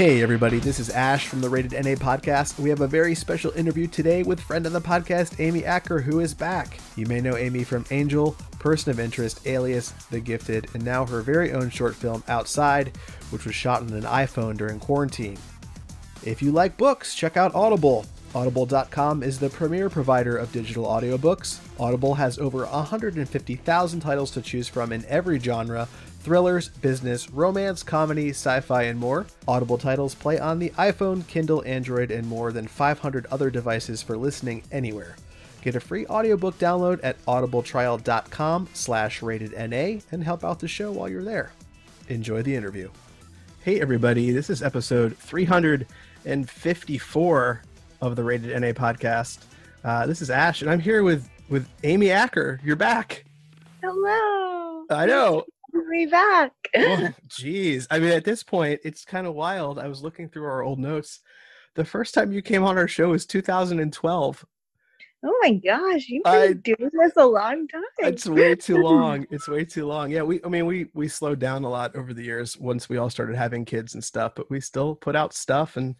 Hey, everybody, this is Ash from the Rated NA podcast. We have a very special interview today with friend of the podcast, Amy Acker, who is back. You may know Amy from Angel, Person of Interest, Alias, The Gifted, and now her very own short film, Outside, which was shot on an iPhone during quarantine. If you like books, check out Audible. Audible.com is the premier provider of digital audiobooks. Audible has over 150,000 titles to choose from in every genre thrillers, business, romance, comedy, sci fi, and more. Audible titles play on the iPhone, Kindle, Android, and more than 500 other devices for listening anywhere. Get a free audiobook download at audibletrial.com slash ratedna and help out the show while you're there. Enjoy the interview. Hey everybody, this is episode 354 of the Rated NA podcast. Uh, this is Ash, and I'm here with with Amy Acker. You're back. Hello. I know. Me back. well, oh, geez. I mean, at this point, it's kind of wild. I was looking through our old notes. The first time you came on our show was 2012. Oh my gosh, you've been I, doing this a long time. It's way too long. It's way too long. Yeah, we I mean we we slowed down a lot over the years once we all started having kids and stuff, but we still put out stuff and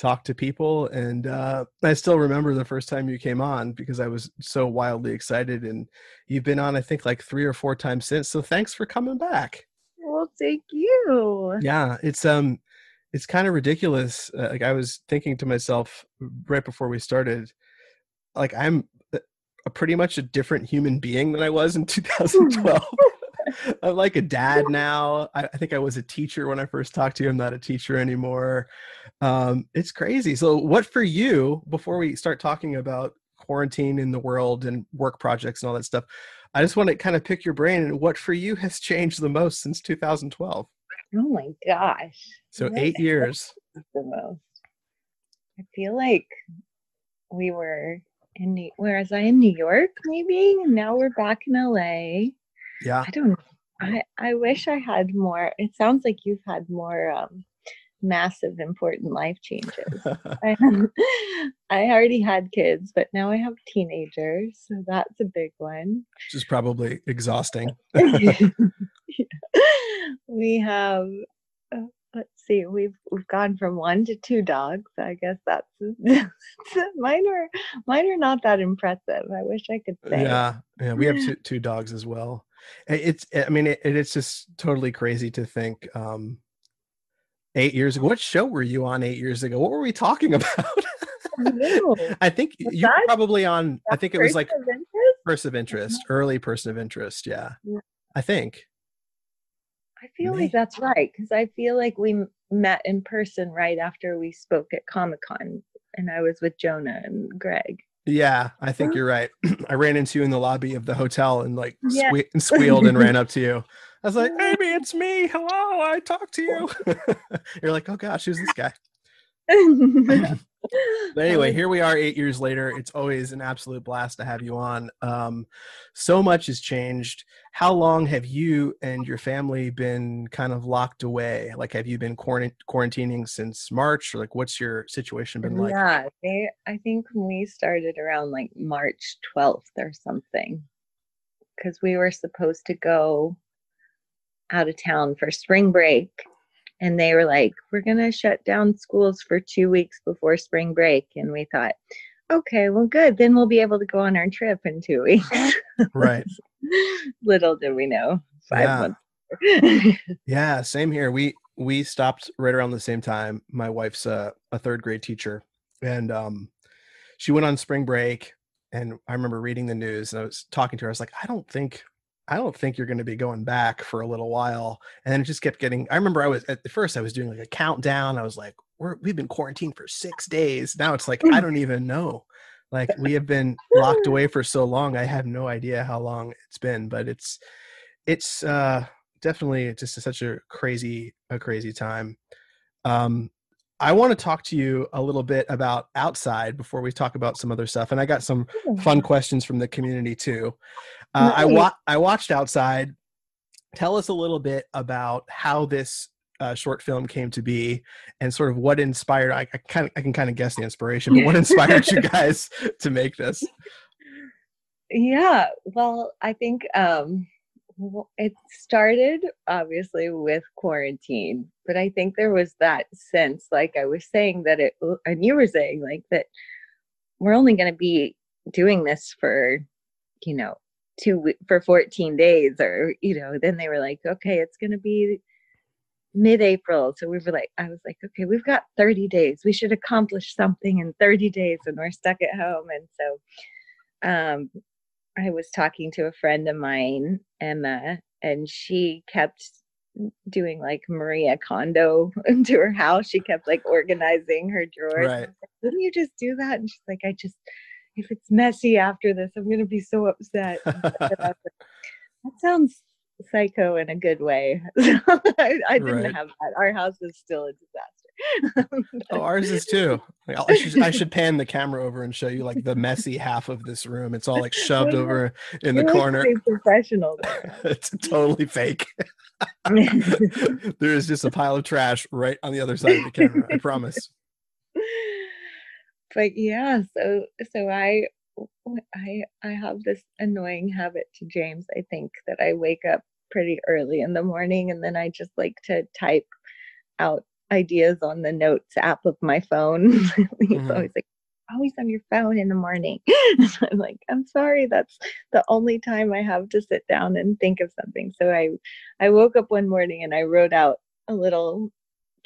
talk to people and uh, i still remember the first time you came on because i was so wildly excited and you've been on i think like three or four times since so thanks for coming back well thank you yeah it's um it's kind of ridiculous uh, like i was thinking to myself right before we started like i'm a pretty much a different human being than i was in 2012 I'm like a dad now. I, I, think I was a teacher when I first talked to you. I'm not a teacher anymore. Um, it's crazy. So, what for you, before we start talking about quarantine in the world and work projects and all that stuff, I just want to kind of pick your brain and what for you has changed the most since 2012? Oh my gosh. So, what eight years. The most. I feel like we were in New, where was I in New York maybe? And now we're back in LA. Yeah. I don't I I wish I had more. It sounds like you've had more um massive important life changes. I, I already had kids, but now I have teenagers, so that's a big one. Which is probably exhausting. we have uh, let's see, we've we've gone from one to two dogs. I guess that's mine are mine are not that impressive. I wish I could say. Yeah, yeah, we have two, two dogs as well. It's I mean it, it's just totally crazy to think um eight years ago. What show were you on eight years ago? What were we talking about? I think was you were probably on. I think it was like person of interest, mm-hmm. early person of interest. Yeah, yeah. I think. I feel like that's right because I feel like we met in person right after we spoke at Comic Con, and I was with Jonah and Greg. Yeah, I think you're right. I ran into you in the lobby of the hotel and like yeah. sque- and squealed and ran up to you. I was like, "Amy, it's me. Hello, I talked to you." you're like, "Oh gosh, who's this guy?" but anyway, here we are eight years later. It's always an absolute blast to have you on. Um, so much has changed. How long have you and your family been kind of locked away? Like, have you been quarantining since March, or like, what's your situation been like? Yeah, they, I think we started around like March 12th or something, because we were supposed to go out of town for spring break and they were like, we're going to shut down schools for two weeks before spring break. And we thought, okay, well, good. Then we'll be able to go on our trip in two weeks. Right. Little did we know. Five yeah. months. yeah, same here. We we stopped right around the same time. My wife's a, a third grade teacher, and um, she went on spring break. And I remember reading the news, and I was talking to her. I was like, I don't think I don't think you're going to be going back for a little while. And then it just kept getting, I remember I was at the first, I was doing like a countdown. I was like, we're, we've been quarantined for six days. Now it's like, I don't even know. Like we have been locked away for so long. I have no idea how long it's been, but it's, it's, uh, definitely just such a crazy, a crazy time. Um, I want to talk to you a little bit about outside before we talk about some other stuff. And I got some fun questions from the community too. Uh. I wa- I watched outside. Tell us a little bit about how this uh, short film came to be, and sort of what inspired. I, I kind of I can kind of guess the inspiration, but what inspired you guys to make this? Yeah, well, I think um, it started obviously with quarantine, but I think there was that sense, like I was saying, that it, and you were saying, like that we're only going to be doing this for, you know, two for 14 days, or, you know, then they were like, okay, it's going to be mid April. So we were like, I was like, okay, we've got 30 days. We should accomplish something in 30 days, and we're stuck at home. And so, um, I was talking to a friend of mine, Emma, and she kept doing like Marie Kondo into her house. She kept like organizing her drawers. Right. Like, Wouldn't you just do that? And she's like, I just, if it's messy after this, I'm gonna be so upset. that sounds psycho in a good way. I, I didn't Right. have that. Our house is still a disaster. Oh, ours is too. I should, I should pan the camera over and show you like the messy half of this room. It's all like shoved over in the corner. professional it's totally fake. there is just a pile of trash right on the other side of the camera. I promise. But yeah so so i i i have this annoying habit to james i think that i wake up pretty early in the morning and then i just like to type out ideas on the notes app of my phone. He's Mhm. always like always on your phone in the morning. So i'm like i'm sorry that's the only time i have to sit down and think of something. So i i woke up one morning and i wrote out a little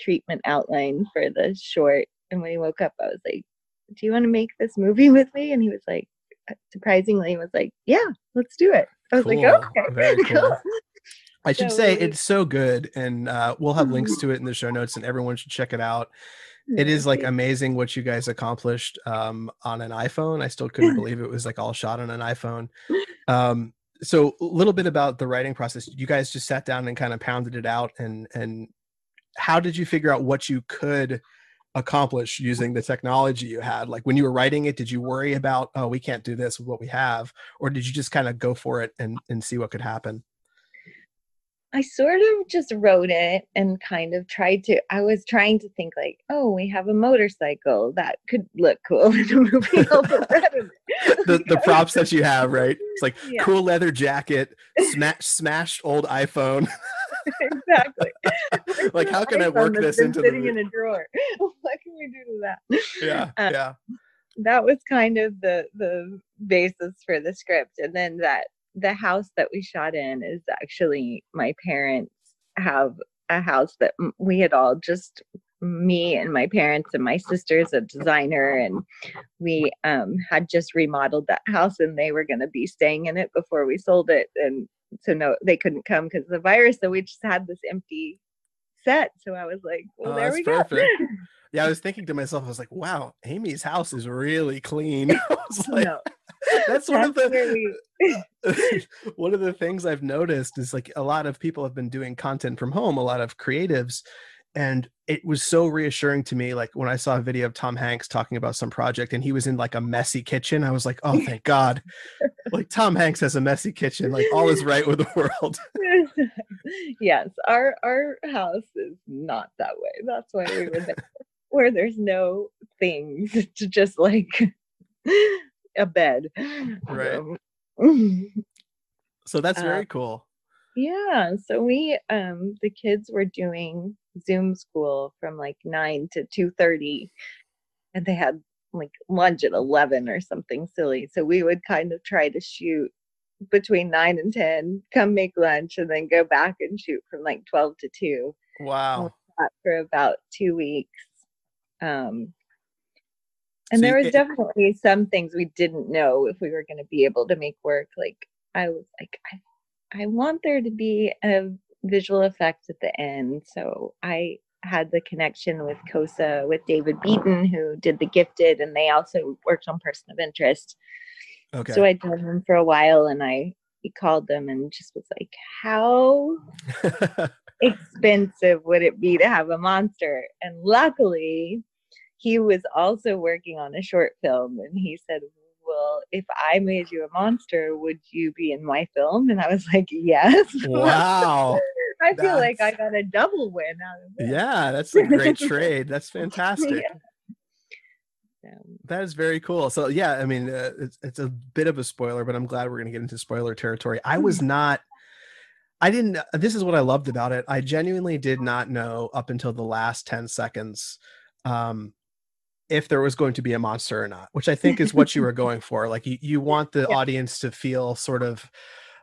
treatment outline for the short and when he woke up i was like do you want to make this movie with me and he was like surprisingly he was like yeah let's do it i was like Cool. okay Very cool. I should So say it's so good, and uh, we'll have links to it in the show notes, and everyone should check it out. It is like amazing what you guys accomplished um, on an iPhone. I still couldn't believe it was like all shot on an iPhone. Um, so a little bit about the writing process. You guys just sat down and kind of pounded it out, and and how did you figure out what you could accomplish using the technology you had? Like when you were writing it, did you worry about oh we can't do this with what we have, or did you just kind of go for it and and see what could happen? I sort of just wrote it and kind of tried to. I was trying to think like, oh, we have a motorcycle that could look cool in a movie. I'll put that in there. the the props that you have, right? It's like Yeah. cool leather jacket, smash, smashed old iPhone. exactly. Like, how can I work this into the sitting mo- in a drawer? what can we do to that? yeah, Uh, yeah. that was kind of the the basis for the script and then that the house that we shot in is actually my parents have a house that we had all just me and my parents and my sister's a designer and we um had just remodeled that house and they were going to be staying in it before we sold it and so no they couldn't come because of the virus so we just had this empty set so i was like well Oh, there that's we perfect. go Yeah, I was thinking to myself, I was like, wow, Amy's house is really clean. I was like, no that's one of the one of the things I've noticed is like a lot of people have been doing content from home, a lot of creatives, and it was so reassuring to me. Like when I saw a video of Tom Hanks talking about some project and he was in like a messy kitchen, I was like, oh, thank God. like Tom Hanks has a messy kitchen. Like all is right with the world. yes, our our house is not that way. That's why we were there, where there's no things to just like a bed. Right. Um, So that's Uh, very cool. yeah, so we um the kids were doing Zoom school from like 9 to 2:30 and they had like lunch at 11 or something silly. So we would kind of try to shoot between 9 and 10, come make lunch and then go back and shoot from like 12 to 2 Wow. for about 2 weeks. Um and So there was it- definitely some things we didn't know if we were going to be able to make work. Like I was like, I, I want there to be a visual effects at the end. So I had the connection with COSA with David Beaton, who did The Gifted, and they also worked on Person of Interest. Okay. So I'd known them for a while, and I he called them and just was like, "How expensive would it be to have a monster?" And luckily, he was also working on a short film, and he said, "Well, if I made you a monster, would you be in my film?" And I was like, "Yes." wow. I feel like I got a double win out of it. Yeah, that's a great trade. That's fantastic. Um, That is very cool. So yeah, I mean, uh, it's it's a bit of a spoiler, but I'm glad we're going to get into spoiler territory. I was not I didn't. This is what I loved about it. I genuinely did not know up until the last ten seconds um, if there was going to be a monster or not, which I think is what you were going for. Like you, you want the yeah. audience to feel sort of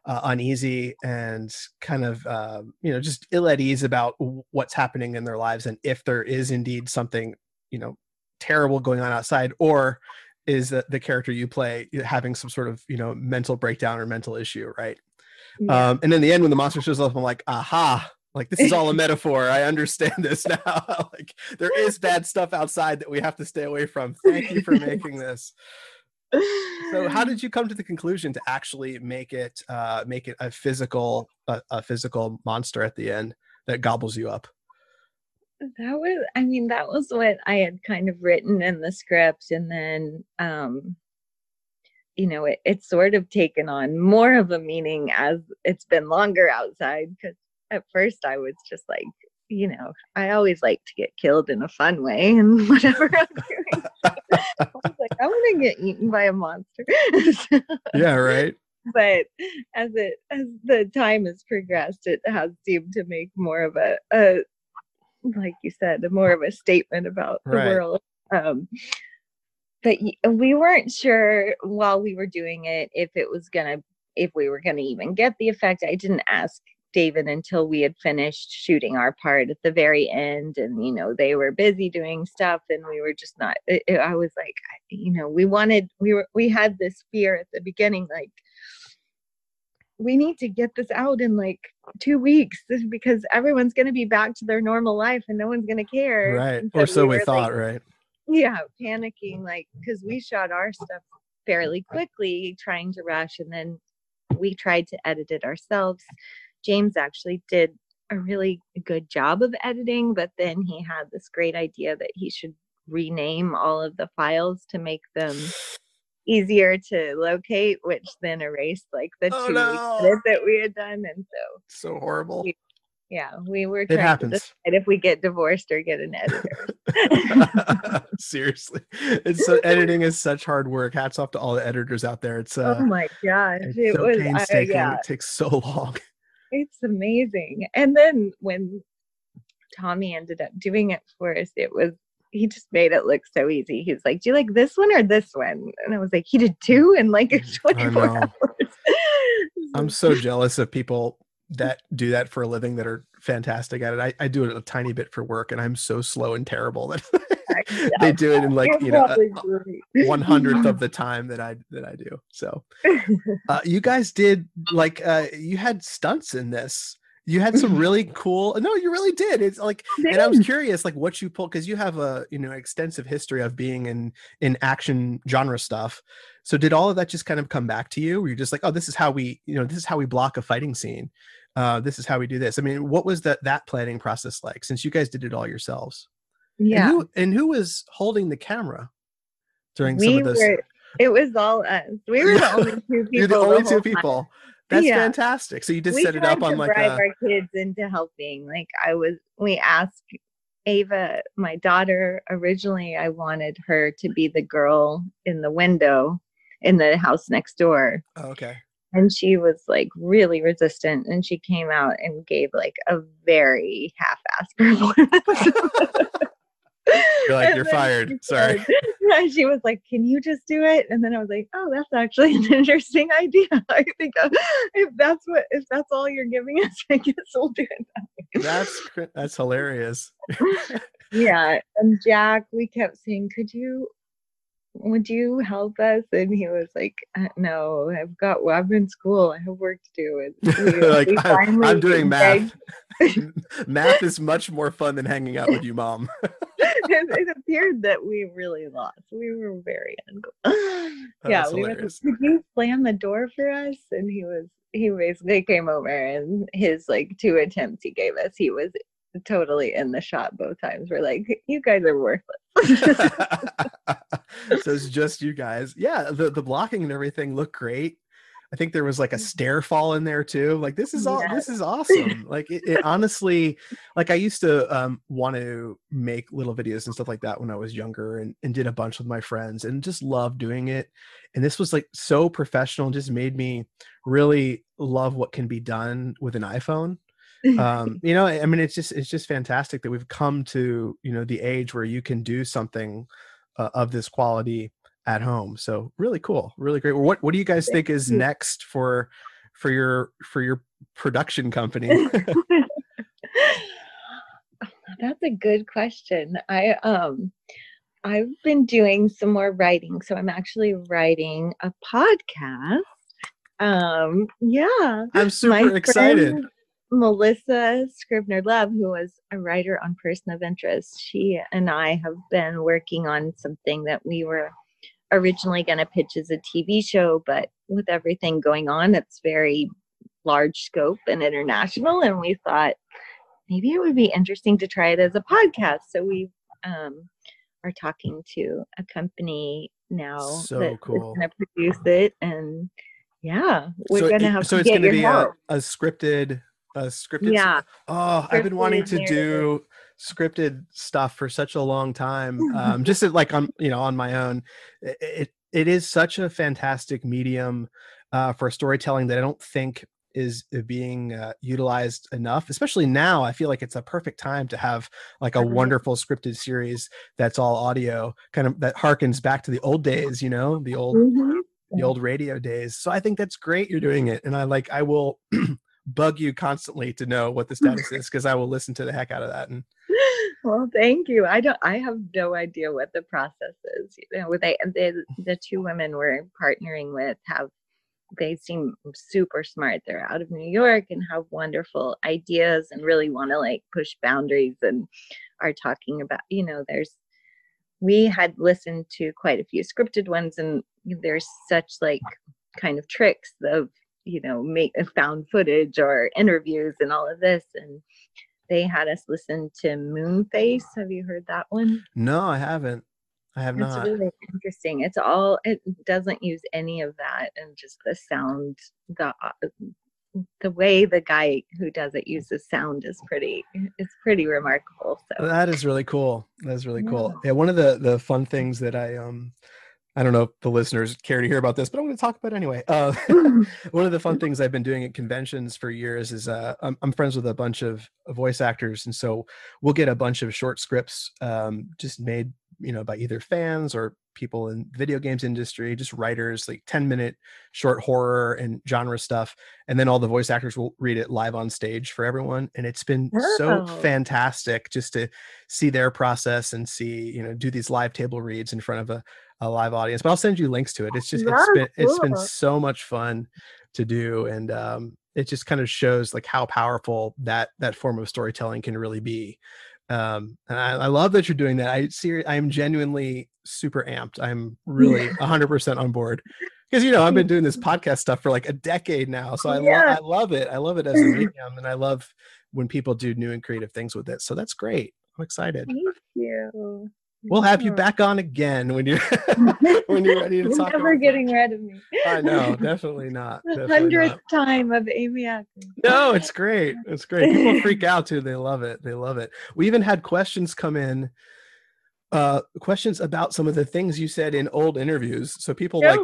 uh, uneasy and kind of uh, you know just ill at ease about what's happening in their lives and if there is indeed something you know terrible going on outside or is the, the character you play having some sort of you know mental breakdown or mental issue right yeah. um and in the end when the monster shows up i'm like aha like this is all a metaphor. I understand this now. Like there is bad stuff outside that we have to stay away from. Thank you for making this. So how did you come to the conclusion to actually make it uh make it a physical a, a physical monster at the end that gobbles you up? That was i mean that was what i had kind of written in the script and then um you know it, it's sort of taken on more of a meaning as it's been longer outside because at first i was just like you know i always like to get killed in a fun way and whatever i'm doing i was like i want to get eaten by a monster yeah right but as it as the time has progressed it has seemed to make more of a, a like you said, more of a statement about the right. world. Um, but we weren't sure while we were doing it if it was gonna, if we were gonna even get the effect. I didn't ask David until we had finished shooting our part at the very end, and you know they were busy doing stuff, and we were just not. It, it, I was like, you know, we wanted, we were, we had this fear at the beginning, like we need to get this out in like two weeks because everyone's going to be back to their normal life and no one's going to care. Right. or so we, we thought, like, right? Yeah. Panicking, like, because we shot our stuff fairly quickly, trying to rush. And then we tried to edit it ourselves. James actually did a really good job of editing, but then he had this great idea that he should rename all of the files to make them easier to locate, which then erased like the oh, two no. that we had done. And so so horrible. We, yeah, we were trying it happens. to decide if we get divorced or get an editor. Seriously, it's so, editing is such hard work. Hats off to all the editors out there. It's uh, oh my gosh, it so was painstaking. Uh, yeah. It takes so long. It's amazing. And then when Tommy ended up doing it for us, it was he just made it look so easy. He's like, Do you like this one or this one? And I was like, He did two in like 24 hours. I'm so jealous of people that do that for a living that are fantastic at it. I, I do it a tiny bit for work and I'm so slow and terrible that they do it in like, you know, one hundredth of the time that I, that I do. So. Uh, you guys did like, uh, you had stunts in this. You had some really cool no you really did. It's like and i was curious like what you pulled because you have a you know extensive history of being in in action genre stuff. So did all of that just kind of come back to you? Were you just like oh this is how we you know this is how we block a fighting scene. Uh this is how we do this. I mean what was that that planning process like since you guys did it all yourselves yeah and who, and who was holding the camera during we some of this were, it was all us we were the only two people you're the only the two people time. That's yeah. fantastic. So you just we set it up on like drive a... our kids into helping. Like I was, we asked Ava, my daughter. Originally, I wanted her to be the girl in the window in the house next door. Oh, okay. And she was like really resistant, and she came out and gave like a very half-assed performance. You're like, you're fired. Sorry. And she was like, Can you just do it? And then I was like, Oh, that's actually an interesting idea. I think uh, if that's what, if that's all you're giving us, I guess we'll do it. That that's that's hilarious. yeah. And Jack, we kept saying, Could you would you help us? And he was like, uh, no, I've got, well, I'm in school. I have work to do. And we, like, we I'm, I'm, doing math. math is much more fun than hanging out with you, mom. it, it, appeared that we really lost. We were very angry. yeah. We were, could you slam the door for us? And he was, he basically came over and his like two attempts he gave us, he was totally in the shot both times. We're like, you guys are worthless. so it's just you guys. Yeah, the, the blocking and everything look great. I think there was like a stair fall in there too. Like this is all this is awesome. like it, it, honestly, like I used to um, want to make little videos and stuff like that when I was younger, and and did a bunch with my friends, and just loved doing it. And this was like so professional, just made me really love what can be done with an iPhone. Um you know i mean it's just it's just fantastic that we've come to you know the age where you can do something uh, of this quality at home. So really cool, really great. What what do you guys think is next for for your for your production company? That's a good question. I um I've been doing some more writing, so I'm actually writing a podcast. Um yeah. I'm super excited. Melissa Scrivner Love, who was a writer on Person of Interest, she and I have been working on something that we were originally going to pitch as a TV show, but with everything going on, it's very large scope and international. And we thought maybe it would be interesting to try it as a podcast. So we um, are talking to a company now so that cool. going to produce it. And yeah, we're so going to have so to it's going to be a, a, scripted. A scripted. Yeah. Oh, I've been wanting to do scripted stuff for such a long time um, just like on you know on my own it it is such a fantastic medium uh, for storytelling that i don't think is being uh, utilized enough especially now i feel like it's a perfect time to have like a mm-hmm. wonderful scripted series that's all audio kind of that harkens back to the old days you know the old mm-hmm. the old radio days so i think that's great you're doing it and i like i will bug you constantly to know what the status is because I will listen to the heck out of that. And well, thank you. I don't. I have no idea what the process is. You know, they, they the two women we're partnering with have they seem super smart. They're out of New York and have wonderful ideas and really want to like push boundaries and are talking about. You know, there's we had listened to quite a few scripted ones and there's such like kind of tricks of you know make uh, found footage or interviews and all of this and they had us listen to moonface. Have you heard that one? No i haven't. I have not. it's really interesting. It's all it doesn't use any of that and just the sound the uh, the way the guy who does it uses sound is pretty it's pretty remarkable so. That is really cool. That is really cool. Yeah. yeah one of the the fun things that i um I don't know if the listeners care to hear about this, but I'm going to talk about it anyway. Uh, one of the fun things I've been doing at conventions for years is uh, I'm, I'm, friends with a bunch of voice actors, and so we'll get a bunch of short scripts um, just made, you know, by either fans or people in the video games industry, just writers, like 10 minute short horror and genre stuff, and then all the voice actors will read it live on stage for everyone, and it's been oh. so fantastic just to see their process and see, you know, do these live table reads in front of a a live audience. But I'll send you links to it. It's just it's been it's been so much fun to do, and um, it just kind of shows like how powerful that that form of storytelling can really be. Um, and I, I love that you're doing that. I see. I am genuinely super amped. I'm really 100% on board because you know I've been doing this podcast stuff for like a decade now, so I, yeah. lo- I love it. I love it as a medium, and I love when people do new and creative things with it. So that's great. I'm excited. Thank you. We'll have you back on again when you're when you're ready to you're talk. Never getting that. rid of me. I know, definitely not. The hundredth time of Amy Ackman. No, it's great. It's great. People freak out too. They love it. They love it. We even had questions come in, uh, questions about some of the things you said in old interviews. So people like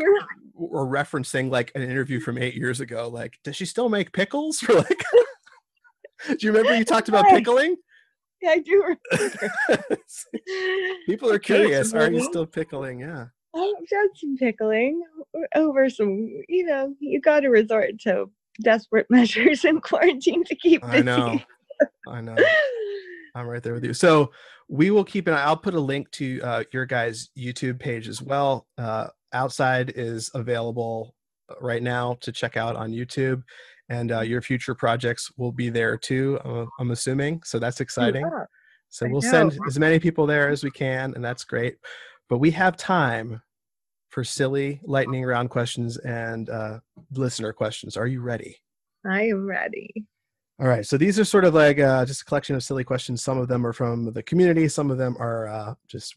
were referencing like an interview from eight years ago. Like, does she still make pickles? Or like, do you remember you talked about pickling? I do. People are curious. Are you still pickling? Yeah. I've done some pickling over some, you know, you got to resort to desperate measures in quarantine to keep busy. I know. I know. I'm right there with you. So we will keep an eye. I'll put a link to uh, your guys' YouTube page as well. Uh, Outside is available right now to check out on YouTube and uh, your future projects will be there too. Uh, I'm assuming, so that's exciting. Yeah, so I we'll know. send as many people there as we can, and that's great. But we have time for silly lightning round questions and uh, listener questions. Are you ready? I am ready. All right. So these are sort of like uh, just a collection of silly questions. Some of them are from the community. Some of them are uh, just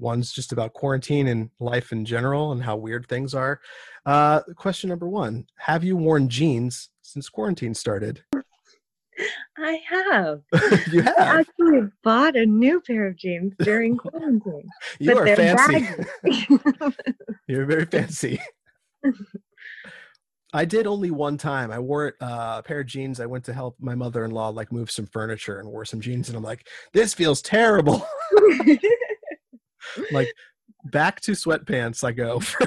One's just about quarantine and life in general and how weird things are. Uh, question number one Have you worn jeans since quarantine started? I have. you have. I actually bought a new pair of jeans during quarantine. you are fancy. You're very fancy. I did only one time. I wore uh, a pair of jeans. I went to help my mother-in-law like move some furniture and wore some jeans, and I'm like, this feels terrible. like back to sweatpants. I go for,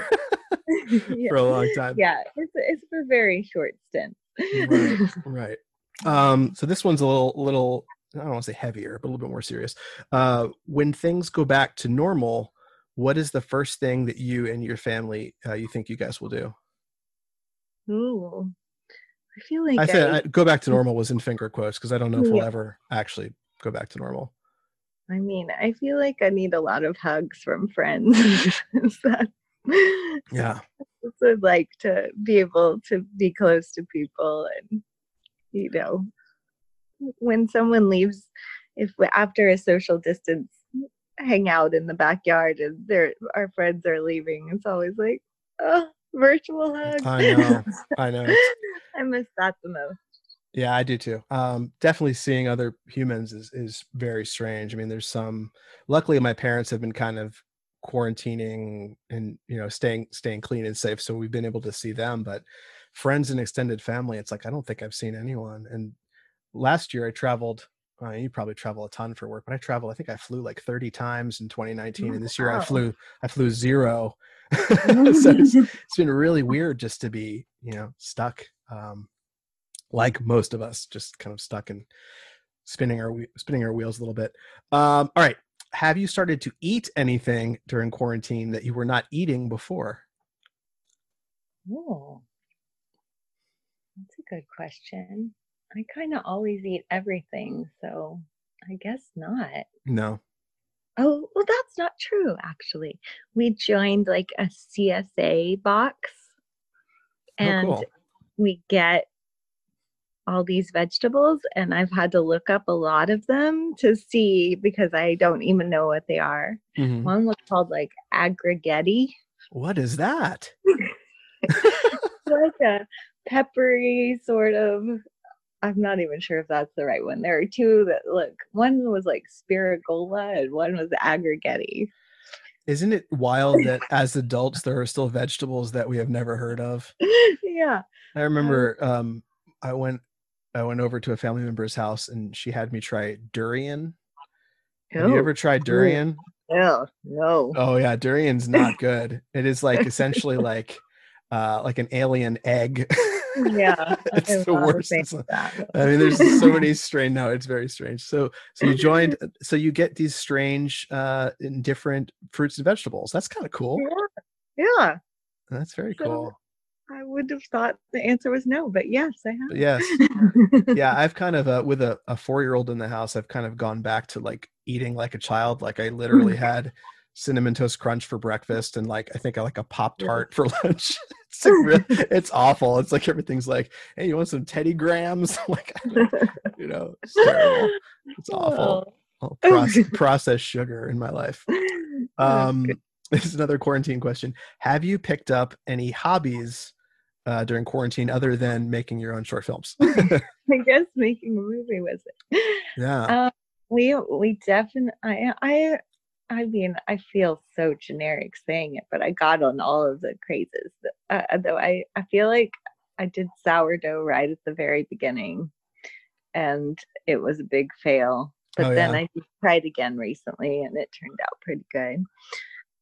for a long time. yeah, it's it's for very short stints. Right. Right. Um, so this one's a little, little. I don't want to say heavier, but a little bit more serious. Uh, when things go back to normal, what is the first thing that you and your family uh, you think you guys will do? Ooh, I feel like I said I, I, go back to normal was in finger quotes because I don't know if we'll ever actually go back to normal. I mean, I feel like I need a lot of hugs from friends. That- Yeah. I would like to be able to be close to people and you know when someone leaves if after a social distance hangout in the backyard and their our friends are leaving it's always like oh virtual hug I know. I know. I miss that the most Yeah, I do too. Um, definitely seeing other humans is is very strange. I mean, there's some. Luckily, my parents have been kind of quarantining and you know staying staying clean and safe, so we've been able to see them. But friends and extended family, it's like I don't think I've seen anyone. And last year, I traveled. Uh, you probably travel a ton for work, but I traveled. I think I flew like 30 times in 2019, Oh, and this year I flew I flew zero. so it's, it's been really weird just to be you know stuck um like most of us just kind of stuck and spinning our spinning our wheels a little bit um all right have you started to eat anything during quarantine that you were not eating before? Oh that's a good question. I kind of always eat everything so i guess not. No. Oh, well, that's not true, actually. We joined like a CSA box Oh, and cool. we get all these vegetables, and I've had to look up a lot of them to see because I don't even know what they are. Mhm. One was called like aggregetti, what is that like a peppery sort of. I'm not even sure if that's the right one. There are two that look. One was like spiragola, and one was aggregetti. isn't it wild that as adults there are still vegetables that we have never heard of yeah. i remember um i went i went over to a family member's house and she had me try durian have you ever tried durian no, no. Oh yeah, durian's not good. It is like essentially like uh like an alien egg. Yeah, it's I the worst. It's- that. I mean, there's so many strange. No, it's very strange. So, so you joined. So you get these strange, uh, in different fruits and vegetables. That's kind of cool. Yeah, yeah. That's very So- cool. I would have thought the answer was no, but yes, I have. yes, yeah. I've kind of uh, with a, a four year old in the house. I've kind of gone back to like eating like a child. Like I literally had cinnamon toast crunch for breakfast, and like I think I like a pop tart for lunch. it's like it's awful. It's like everything's like, hey, you want some Teddy Grahams? like you know, it's terrible. It's awful. All proce- processed sugar in my life. Oh, Um, this is another quarantine question. Have you picked up any hobbies uh, during quarantine other than making your own short films? I guess making a movie was it. yeah. Um, we we definitely. I I I mean, I feel so generic saying it, but I got on all of the crazes. Uh, though I I feel like I did sourdough right at the very beginning, and it was a big fail. But Oh, then yeah. I tried again recently, and it turned out pretty good.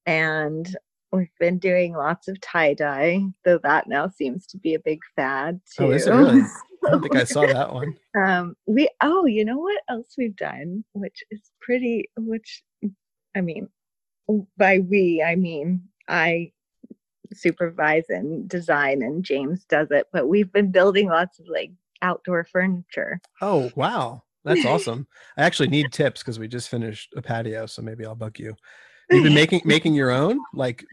And we've been doing lots of tie dye, though that now seems to be a big fad too. Oh, is it really? I don't think I saw that one. um we oh you know what else we've done which is pretty which i mean by we i mean i supervise and design and james does it but we've been building lots of like outdoor furniture Oh, wow. That's awesome. I actually need tips because we just finished a patio, so maybe I'll bug you. You've been making making your own? Like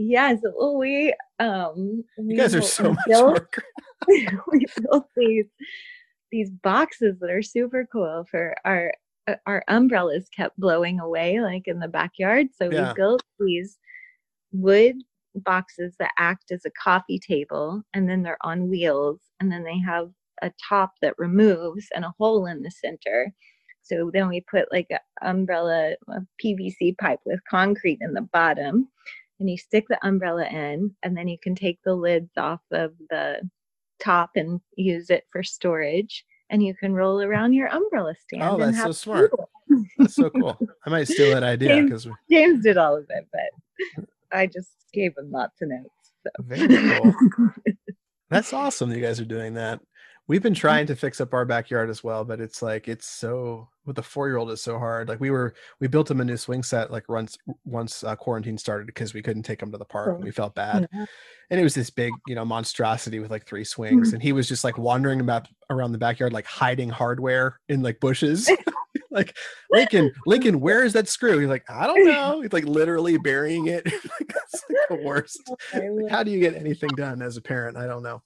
yes well we um you guys are we so much built- work. we built these these boxes that are super cool for our uh, our umbrellas kept blowing away like in the backyard. So Yeah. we built these wood boxes that act as a coffee table and then they're on wheels and then they have a top that removes and a hole in the center. So then we put like an umbrella a PVC pipe with concrete in the bottom and you stick the umbrella in and then you can take the lids off of the top and use it for storage and you can roll around your umbrella stand Oh, that's so smart. That's so cool. I might steal that idea James- because James did all of it, but I just gave him lots of notes. So. very cool. That's awesome that you guys are doing that. We've been trying to fix up our backyard as well, but it's like it's so with the four year old is so hard. Like we were we built him a new swing set like once once uh, quarantine started because we couldn't take him to the park and we felt bad. Yeah. And it was this big, you know, monstrosity with like three swings, Mhm. and he was just like wandering about around the backyard, like hiding hardware in like bushes. like Lincoln, Lincoln, where is that screw? He's like, I don't know. He's like literally burying it. like, that's like the worst. Like, how do you get anything done as a parent? I don't know.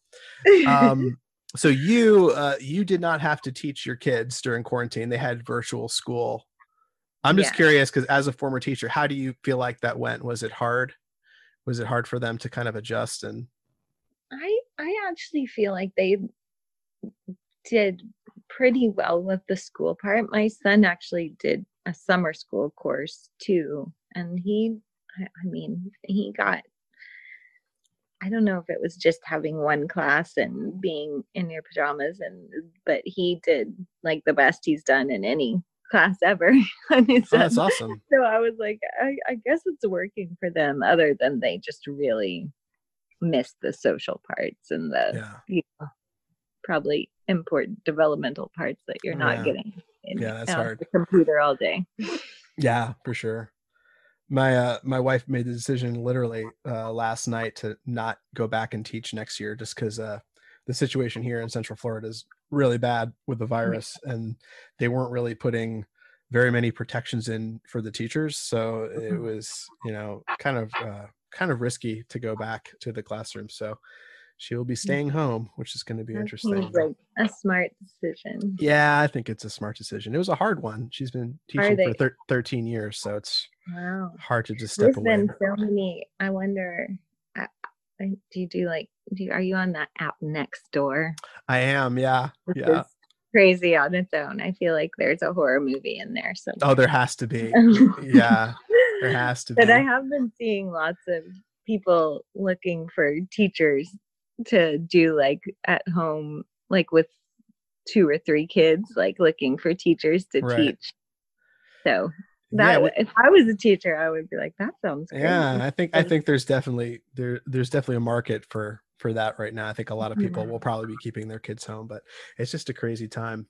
Um, so you uh, you did not have to teach your kids during quarantine; they had virtual school. I'm just Yeah. curious because as a former teacher, how do you feel like that went? Was it hard? Was it hard for them to kind of adjust and? I I actually feel like they did pretty well with the school part. My son actually did a summer school course too, and he, I, I mean, he got. I don't know if it was just having one class and being in your pajamas, and but he did like the best he's done in any class ever. Oh, that's awesome. so I was like, I, I guess it's working for them, other than they just really miss the social parts and the Yeah, you know, probably important developmental parts that you're oh, not Yeah. getting in Yeah, that's on hard. the computer all day. yeah, for sure. My uh, my wife made the decision literally uh, last night to not go back and teach next year, just because uh, the situation here in Central Florida is really bad with the virus, and they weren't really putting very many protections in for the teachers. So it Mhm. was, you know, kind of uh, kind of risky to go back to the classroom. So she will be staying home, which is going to be That interesting. like a smart decision. Yeah, I think it's a smart decision. It was a hard one. She's been teaching for thir- 13 years, so it's Wow. hard to just There's step away. There's been so many. I wonder. Do you do like? Do you, are you on that app next door? I am, yeah, Which yeah. crazy on its own. I feel like there's a horror movie in there. So Oh, there has to be. Yeah, there has to be. but I have been seeing lots of people looking for teachers to do like at home, like with two or three kids, like looking for teachers to Right. teach. So yeah, that we- if I was a teacher, I would be like, that sounds great. yeah. I think I think there's definitely there there's definitely a market for for that right now. I think a lot of people Mhm. will probably be keeping their kids home, but it's just a crazy time.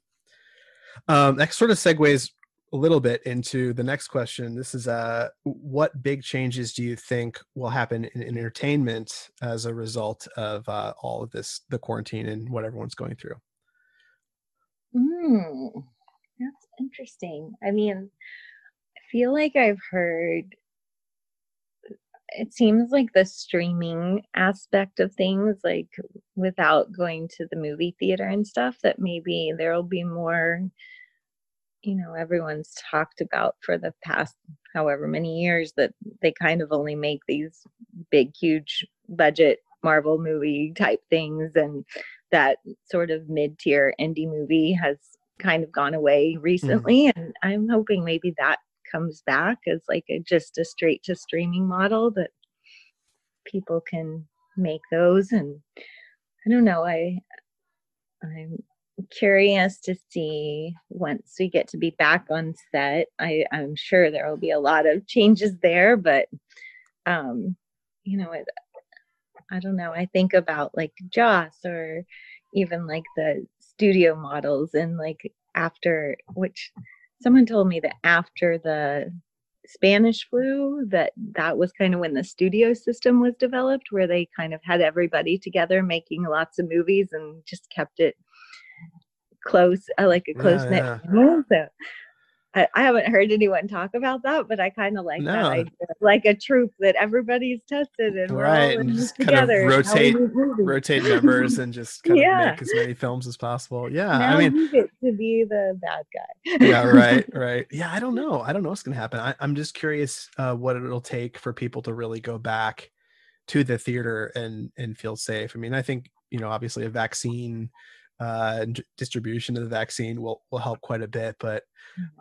Um, that sort of segues a little bit into the next question. This is uh, what big changes do you think will happen in entertainment as a result of uh, all of this, the quarantine and what everyone's going through? Mm, that's interesting. I mean, I feel like I've heard it seems like the streaming aspect of things, like without going to the movie theater and stuff, that maybe there'll be more, you know, everyone's talked about for the past however many years that they kind of only make these big, huge budget Marvel movie type things and that sort of mid-tier indie movie has kind of gone away mm-hmm. recently and i'm hoping maybe that comes back as like a just a straight to streaming model that people can make those and i don't know i i'm curious to see once we get to be back on set. I i'm sure there will be a lot of changes there but um you know it i don't know. I think about like joss or even like the studio models and like after which someone told me that after the spanish flu that that was kind of when the studio system was developed where they kind of had everybody together making lots of movies and just kept it close uh, like a close knit yeah. family so I, I haven't heard anyone talk about that, but I kind of like that idea. Like a troop that everybody's tested and Right, and just kind of together. rotate- rotate members and just kind Yeah. of make as many films as possible. Yeah, now I mean, you get to be the bad guy. yeah, right, right. Yeah, I don't know. I don't know what's gonna happen. I, I'm just curious uh, what it'll take for people to really go back to the theater and and feel safe. I mean, I think you know, obviously, a vaccine uh, and distribution of the vaccine will will help quite a bit. But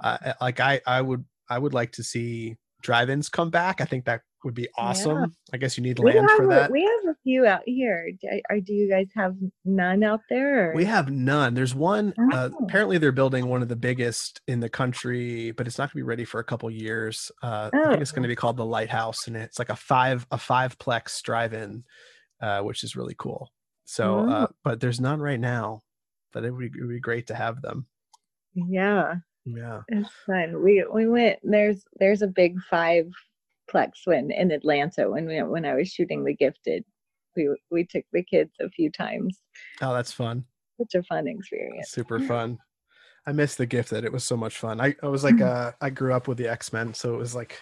uh, like, I I would I would like to see drive-ins come back. I think that would be awesome. I guess you need land for a- that. we have a few out here. Do, do you guys have none out there? or- We have none. There's one. Uh, Oh. apparently, they're building one of the biggest in the country, but it's not going to be ready for a couple years. Uh, I think it's going to Oh. be called the Lighthouse, and it's like a five a five plex drive-in, uh, which is really cool. So, uh, Oh. but there's none right now. But it would, be, it would be great to have them. yeah, Yeah. it's fun. We we went. There's there's a big five plex one in Atlanta when we when I was shooting The Gifted. We we took the kids a few times. Oh, that's fun. Such a fun experience. Super fun. I miss the gifted. It was so much fun. I, I was like, uh, I grew up with the X Men, so it was like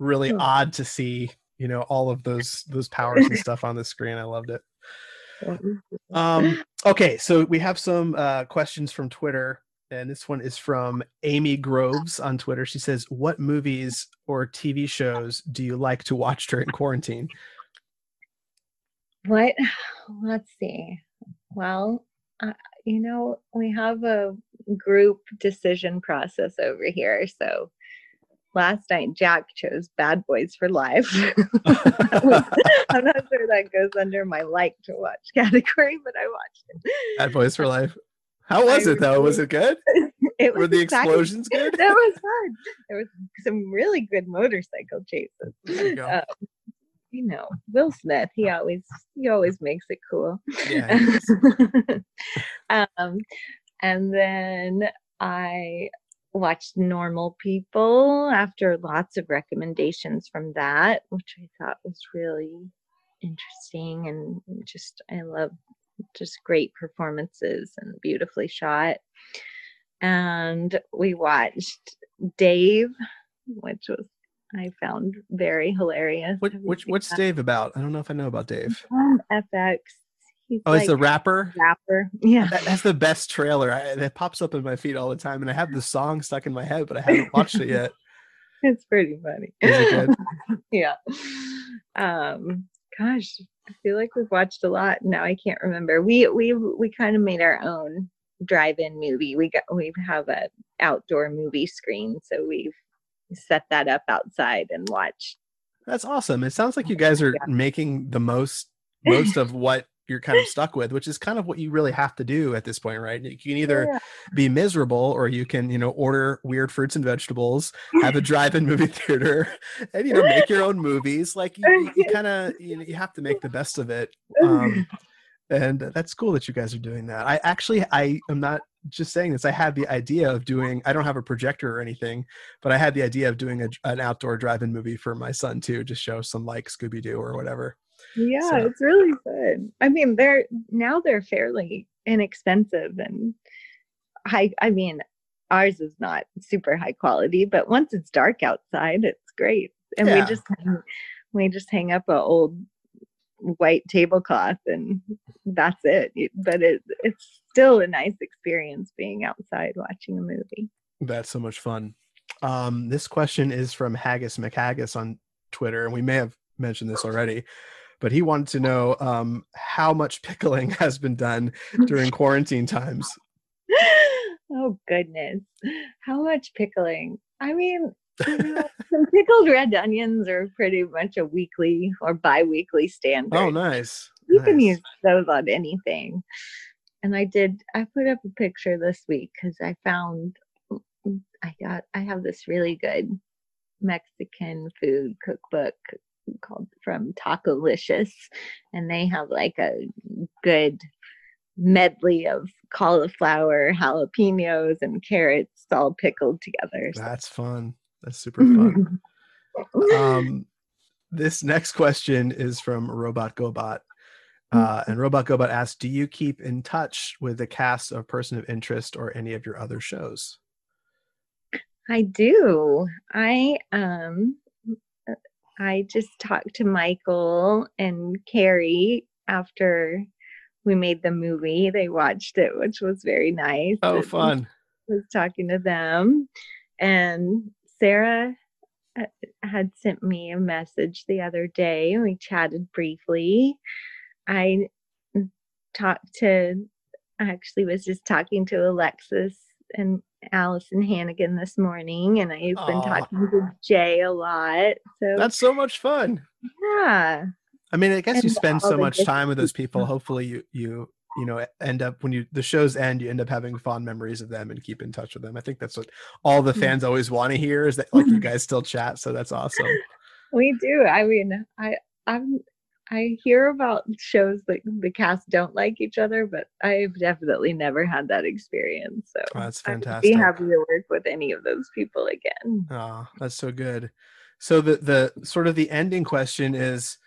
really odd to see, you know, all of those those powers and stuff on the screen. I loved it. Um, okay, so we have some uh, questions from Twitter, and this one is from Amy Groves on Twitter. She says, "What movies or TV shows do you like to watch during quarantine?" What? Let's see. Well, uh, you know, we have a group decision process over here. So last night, Jack chose Bad Boys for Life. I'm not sure that goes under my like to watch category, but I watched it. Bad Boys for Life. How was I it though? Was it good? It Were was the exciting. explosions good? That was fun. There was some really good motorcycle chases. You. Uh, you know, Will Smith, he always he always makes it cool. Yeah, um, and then I watched Normal People after lots of recommendations from that, which I thought was really interesting and just I love just great performances and beautifully shot. And we watched Dave, which was I found very hilarious. What, which what's that? Dave about? I don't know if I know about Dave. on FX. He's Oh, like it's the rapper. rapper. Yeah. That, that's the best trailer. I, that pops up in my feed all the time, and I have the song stuck in my head, but I haven't watched it yet. It's pretty funny. Is it good? yeah. Um gosh, I feel like we've watched a lot. Now I can't remember. We we we kind of made our own drive-in movie. We got we have a outdoor movie screen, so we've set that up outside and watched. That's awesome. It sounds like you guys are Yeah. making the most most of what you're kind of stuck with, which is kind of what you really have to do at this point, right? You can either Yeah. be miserable or you can, you know, order weird fruits and vegetables, have a drive-in movie theater, and you know, make your own movies. Like you, you kind of you, know, you have to make the best of it. Um, and that's cool that you guys are doing that. I actually I am not just saying this. I had the idea of doing. I don't have a projector or anything, but I had the idea of doing a, an outdoor drive-in movie for my son too, to show some like Scooby Doo or whatever. Yeah, So- it's really fun. I mean, they're now they're fairly inexpensive and high. I mean, ours is not super high quality, but once it's dark outside, it's great. And Yeah. we just hang- we just hang up an old white tablecloth and that's it. But it it's still a nice experience being outside watching a movie. That's so much fun. Um, this question is from Haggis McHaggis on Twitter, and we may have mentioned this already, but he wanted to know um, how much pickling has been done during quarantine times. oh goodness. How much pickling? I mean you know, some pickled red onions are pretty much a weekly or bi-weekly standard. Oh, nice. you can use those on anything. And i did i put up a picture this week because i found i got i have this really good mexican food cookbook called from tacolicious and they have like a good medley of cauliflower jalapenos and carrots all pickled together so- That's fun. That's super fun. um, this next question is from Robot Gobot. Uh, and Robot Gobot asks, "Do you keep in touch with the cast of Person of Interest or any of your other shows?" I do. I um I just talked to Michael and Carrie after we made the movie. They watched it, which was very nice. Oh, fun. I was talking to them. And Sarah uh, had sent me a message the other day. We chatted briefly. I talked to, I actually was just talking to Alexis and Alyson Hannigan this morning, and I've Aww. been talking to Jay a lot. So that's so much fun. Yeah. I mean, I guess and you spend so much time with those people. Hopefully, you you you know end up when you the shows end, you end up having fond memories of them and keep in touch with them. I think that's what all the mm. fans always want to hear is that like you guys still chat. So that's awesome. We do. I mean, I I'm I hear about shows that the cast don't like each other, but I've definitely never had that experience. So oh, that's fantastic. I'd be happy to work with any of those people again. Oh, that's so good. So the the sort of the ending question is,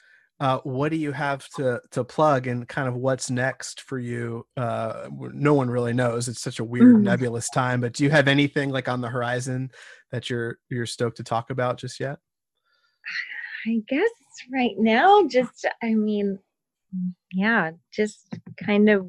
uh, what do you have to to plug and kind of what's next for you? Uh, no one really knows. It's such a weird, mm. nebulous time. But do you have anything like on the horizon that you're you're stoked to talk about just yet? I guess right now, just, I mean, yeah, just kind of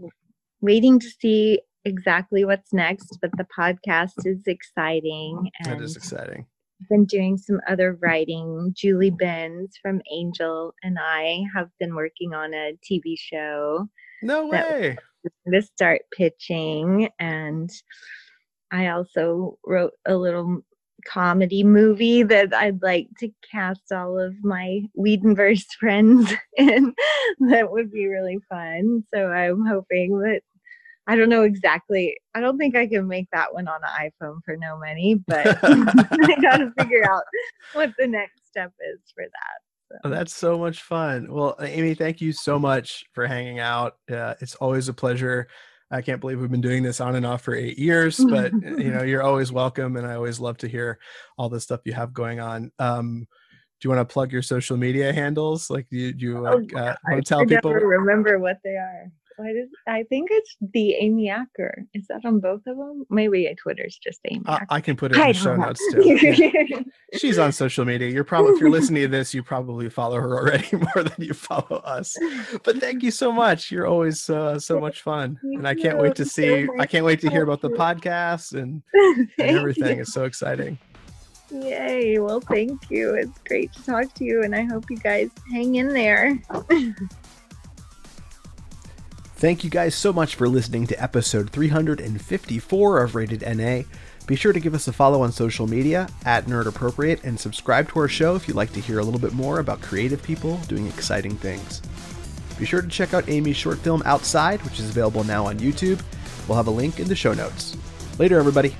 waiting to see exactly what's next. But the podcast is exciting. And that is exciting. Been doing some other writing. Julie Benz from Angel and I have been working on a TV show. No way. To start pitching, and I also wrote a little comedy movie that I'd like to cast all of my Whedonverse friends in. that would be really fun. So I'm hoping that I don't know exactly. I don't think I can make that one on an iPhone for no money, but I got to figure out what the next step is for that. So. Oh, that's so much fun. Well, Amy, thank you so much for hanging out. Uh, it's always a pleasure I can't believe we've been doing this on and off for eight years, but you know, you're always welcome. And I always love to hear all the stuff you have going on. Um, do you want to plug your social media handles? Like, do you, do you uh, oh, uh, want to tell I people? remember what they are. What is? I think it's the Amy Acker. Is that on both of them? Maybe Twitter's just Amy. Uh, I can put it in the show notes too. Yeah. She's on social media. You're probably if you're listening to this, you probably follow her already more than you follow us. But thank you so much. You're always uh, so much fun, and I can't wait to see. I can't wait to hear about the podcast and, and everything. You. It's so exciting. Yay. Well, thank you. It's great to talk to you, and I hope you guys hang in there. Thank you guys so much for listening to episode 354 of Rated NA. Be sure to give us a follow on social media at Nerd Appropriate and subscribe to our show if you'd like to hear a little bit more about creative people doing exciting things. Be sure to check out Amy's short film Outside, which is available now on YouTube. We'll have a link in the show notes. Later, everybody.